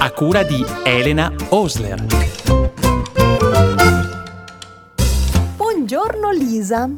a cura di Elena Osler. Buongiorno Lisa.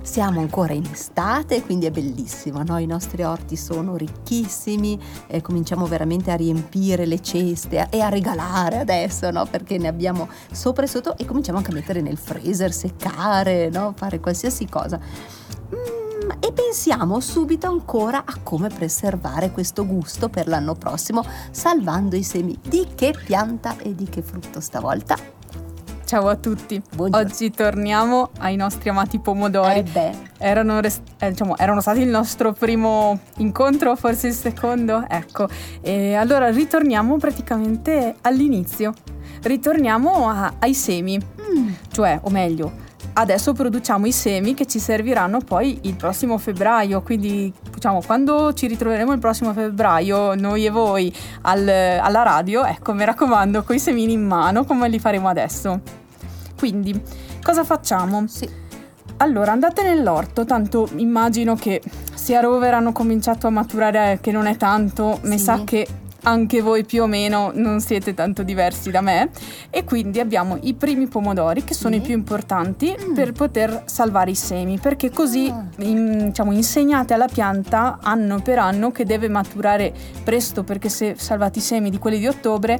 Siamo ancora in estate, quindi è bellissimo, no? i nostri orti sono ricchissimi, eh, cominciamo veramente a riempire le ceste e a regalare adesso, no? perché ne abbiamo sopra e sotto e cominciamo anche a mettere nel freezer, seccare, no? fare qualsiasi cosa. E pensiamo subito ancora a come preservare questo gusto per l'anno prossimo, salvando i semi. Di che pianta e di che frutto stavolta? Ciao a tutti, Buongiorno. oggi torniamo ai nostri amati pomodori. Eh beh, Erano, res- eh, diciamo, erano stati il nostro primo incontro, forse il secondo, ecco. E allora ritorniamo praticamente all'inizio, ritorniamo a- ai semi, mm, cioè, o meglio, adesso produciamo i semi che ci serviranno poi il prossimo febbraio, quindi diciamo quando ci ritroveremo il prossimo febbraio, noi e voi al- alla radio, ecco mi raccomando, con i semini in mano come li faremo adesso. Quindi, cosa facciamo? sì, Allora, andate nell'orto, tanto immagino che se a rover hanno cominciato a maturare, che non è tanto, mi Sì. sa che anche voi più o meno non siete tanto diversi da me. E quindi abbiamo i primi pomodori, che sono Sì. i più importanti, Mm. per poter salvare i semi, perché così Ah. in- diciamo, insegnate alla pianta anno per anno che deve maturare presto, perché se salvate i semi di quelli di ottobre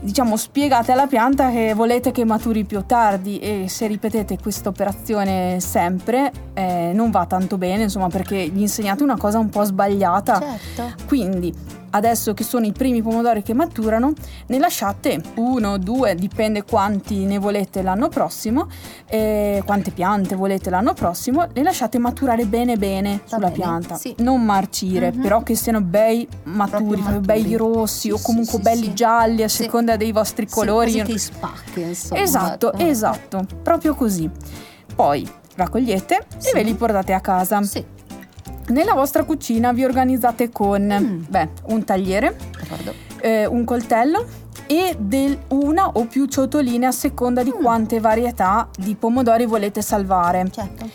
diciamo spiegate alla pianta che volete che maturi più tardi e se ripetete questa operazione sempre eh, non va tanto bene insomma perché gli insegnate una cosa un po' sbagliata certo. quindi adesso che sono i primi pomodori che maturano ne lasciate uno due dipende quanti ne volete l'anno prossimo eh, quante piante volete l'anno prossimo le lasciate maturare bene bene Va sulla bene, pianta sì. non marcire Mhm. però che siano bei maturi, proprio belli maturi. rossi Sì, o comunque sì, belli gialli a seconda dei vostri colori Sì, che spacchi, insomma. Esatto, ecco. esatto, proprio così. Poi raccogliete e ve li portate a casa. Sì, Nella vostra cucina vi organizzate con Mm. beh, un tagliere, eh, un coltello e del- una o più ciotoline a seconda di Mm. quante varietà di pomodori volete salvare. Certo.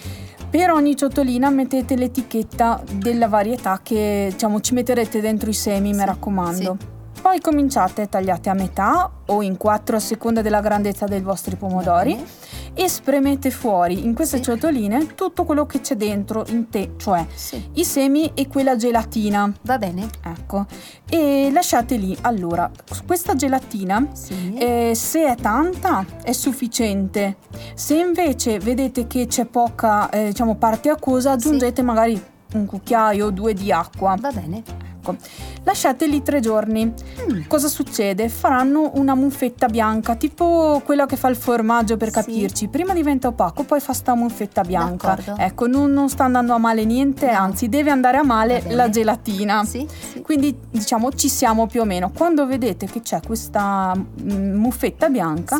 Per ogni ciotolina mettete l'etichetta della varietà che diciamo, ci metterete dentro i semi, mi Sì, raccomando. Poi cominciate, tagliate a metà o in quattro a seconda della grandezza dei vostri pomodori bene. E spremete fuori in queste Sì. ciotoline tutto quello che c'è dentro in te, cioè Sì, i semi e quella gelatina. va bene. Ecco, e lasciate lì. Allora, questa gelatina Sì. eh, se è tanta è sufficiente. Se invece vedete che c'è poca eh, diciamo parte acquosa, aggiungete magari un cucchiaio o due di acqua. Va bene. Ecco. Lasciate lì tre giorni. Mm. Cosa succede? Faranno una muffetta bianca, tipo quella che fa il formaggio per Sì. capirci. Prima diventa opaco, poi fa sta muffetta bianca. D'accordo. Ecco, non, non sta andando a male niente, No. anzi deve andare a male la gelatina. Sì, sì. Quindi diciamo ci siamo più o meno. Quando vedete che c'è questa mm, muffetta bianca.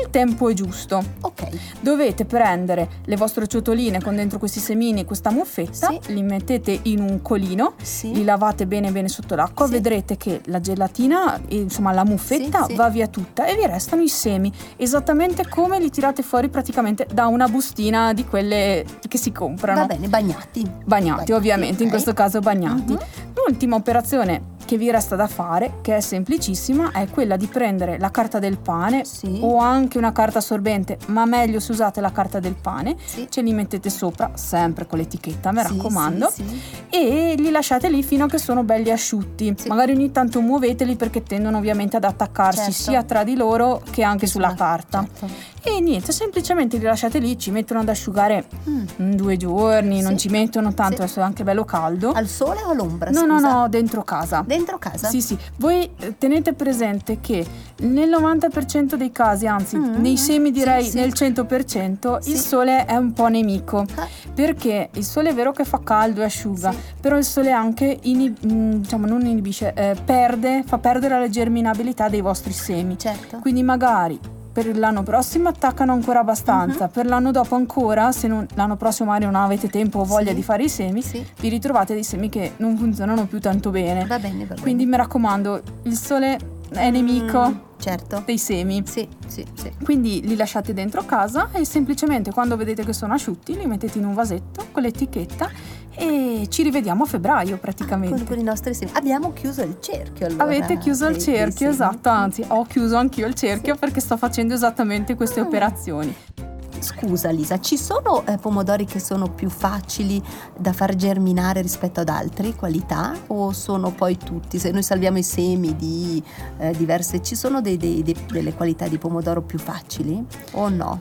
Il tempo è giusto. Ok. Dovete prendere le vostre ciotoline con dentro questi semini e questa muffetta, Sì. li mettete in un colino, Sì. li lavate bene bene sotto l'acqua, Sì. vedrete che la gelatina, eh, insomma la muffetta Sì, sì. va via tutta e vi restano i semi, esattamente come li tirate fuori praticamente da una bustina di quelle che si comprano. Va bene, bagnati. Bagnati, ovviamente, in ok. questo caso bagnati. Mhm. L'ultima operazione che vi resta da fare, che è semplicissima, è quella di prendere la carta del pane Sì. o anche una carta assorbente, ma meglio se usate la carta del pane, Sì. ce li mettete sopra, sempre con l'etichetta, mi Sì, raccomando, e li lasciate lì fino a che sono belli asciutti. Magari ogni tanto muoveteli perché tendono ovviamente ad attaccarsi Certo. sia tra di loro che anche Che sulla carta. certo. e niente, semplicemente li lasciate lì, ci mettono ad asciugare Mm. due giorni, non ci mettono tanto, è anche bello caldo. Al sole o all'ombra? No, no, scusa? no, dentro casa. Dentro casa? Sì, sì, voi eh, tenete presente che nel 90% dei casi, anzi Mm, nei semi sì, direi sì. nel 100%, il Sì. sole è un po' nemico. Ah, Perché il sole è vero che fa caldo e asciuga, Sì. però il sole anche inib- mm, diciamo non inibisce, eh, perde, fa perdere la germinabilità dei vostri semi. certo. Quindi magari per l'anno prossimo attaccano ancora abbastanza, Mhm. per l'anno dopo ancora, se non- l'anno prossimo magari non avete tempo o voglia Sì. di fare i semi, Sì, vi ritrovate dei semi che non funzionano più tanto bene. va bene, va bene. Quindi mi raccomando, il sole è nemico Mm, certo. dei semi. Sì, sì, sì. Quindi li lasciate dentro casa e semplicemente quando vedete che sono asciutti li mettete in un vasetto con l'etichetta e ci rivediamo a febbraio praticamente. Con, con i nostri semi. Abbiamo chiuso il cerchio allora. Avete chiuso il cerchio, esatto, anzi ho chiuso anch'io il cerchio Sì. perché sto facendo esattamente queste Ah. operazioni. Scusa Lisa, ci sono eh, pomodori che sono più facili da far germinare rispetto ad altri qualità o sono poi tutti? Se noi salviamo i semi di eh, diverse, ci sono dei- dei- dei- delle qualità di pomodoro più facili o no?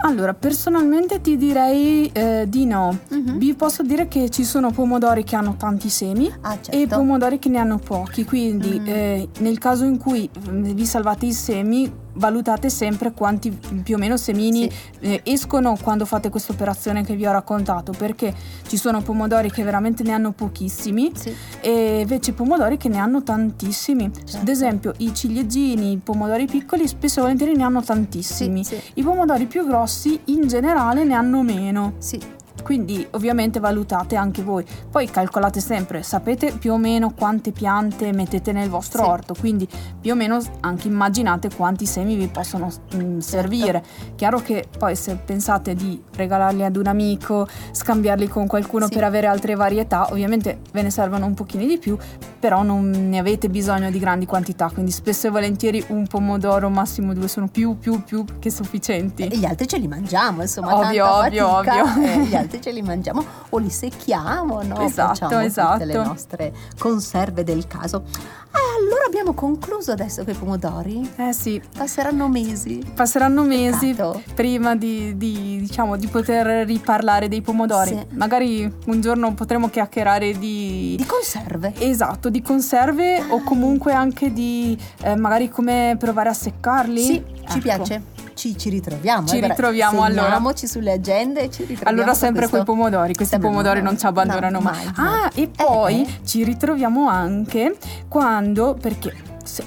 Allora, personalmente ti direi eh, di no. Mhm. Vi posso dire che ci sono pomodori che hanno tanti semi Ah, certo. e pomodori che ne hanno pochi, quindi Mm. eh, nel caso in cui mm, vi salvate i semi valutate sempre quanti più o meno semini eh, escono quando fate questa operazione che vi ho raccontato perché ci sono pomodori che veramente ne hanno pochissimi Sì. e invece pomodori che ne hanno tantissimi Certo. ad esempio i ciliegini i pomodori piccoli spesso e volentieri ne hanno tantissimi Sì, sì. i pomodori più grossi in generale ne hanno meno Sì, quindi ovviamente valutate anche voi. Poi calcolate sempre, sapete più o meno quante piante mettete nel vostro Sì. orto, quindi più o meno anche immaginate quanti semi vi possono Certo. mm, servire. Chiaro che poi se pensate di regalarli ad un amico, scambiarli con qualcuno Sì. per avere altre varietà, ovviamente ve ne servono un pochino di più, però non ne avete bisogno di grandi quantità, quindi spesso e volentieri un pomodoro, massimo due sono più più più che sufficienti. e gli altri ce li mangiamo, insomma, Ovvio, ovvio, fatica, ovvio. eh, gli altri ce li mangiamo o li secchiamo, no? Esatto, Facciamo tutte esatto. le nostre conserve del caso. Ah, allora abbiamo concluso adesso con i pomodori? Eh sì, Passeranno mesi. passeranno mesi Peccato. prima di, di, diciamo, di poter riparlare dei pomodori. Sì. Magari un giorno potremo chiacchierare di... Di conserve. Esatto, di conserve o Dai. comunque anche di eh, magari come provare a seccarli. Sì, ci Ecco. piace. Ci, ci ritroviamo. Ci eh, ritroviamo, allora. Segniamoci sulle agende e ci ritroviamo. Allora sempre questo. quei pomodori, questi Sempre pomodori no, non ci abbandonano no, mai. mai, Ah, e poi Eh. ci ritroviamo anche quando, perché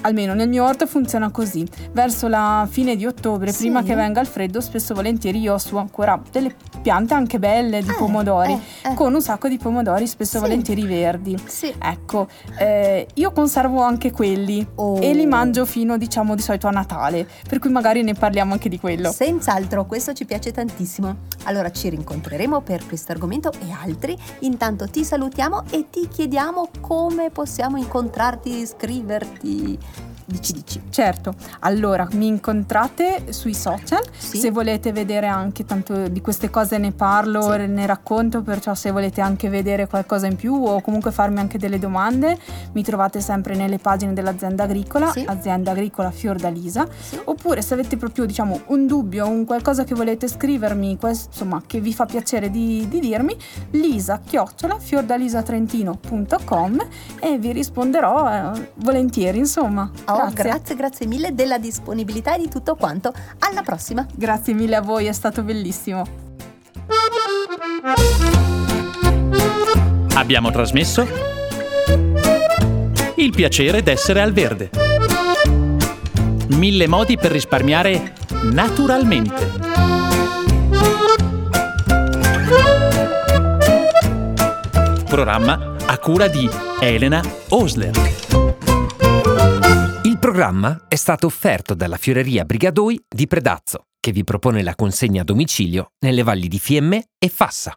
almeno nel mio orto funziona così, verso la fine di ottobre, Sì. prima che venga il freddo, spesso volentieri io ho su ancora delle piante anche belle di Eh, pomodori, eh, eh. con un sacco di pomodori spesso Sì. volentieri verdi. Sì. Ecco, eh, io conservo anche quelli Oh. e li mangio fino diciamo di solito a Natale, per cui magari ne parliamo anche di quello. Senz'altro, questo ci piace tantissimo. Allora ci rincontreremo per questo argomento e altri. Intanto ti salutiamo e ti chiediamo come possiamo incontrarti, scriverti. Dici, dici. Certo, allora mi incontrate sui social, Sì. se volete vedere anche tanto di queste cose ne parlo, Sì. ne racconto, perciò se volete anche vedere qualcosa in più o comunque farmi anche delle domande, mi trovate sempre nelle pagine dell'azienda agricola, Sì. azienda agricola Fiordalisa, oppure se avete proprio diciamo un dubbio, un qualcosa che volete scrivermi, quals- insomma che vi fa piacere di, di dirmi, lisa chiocciola fiordalisatrentino.com e vi risponderò eh, volentieri insomma. Oh, grazie, grazie mille della disponibilità e di tutto quanto. Alla prossima. Grazie mille a voi, è stato bellissimo. Abbiamo trasmesso Il piacere d'essere al verde. Mille modi per risparmiare naturalmente. Programma a cura di Elena Osler. Programma è stato offerto dalla Fioreria Brigadoi di Predazzo, che vi propone la consegna a domicilio nelle valli di Fiemme e Fassa.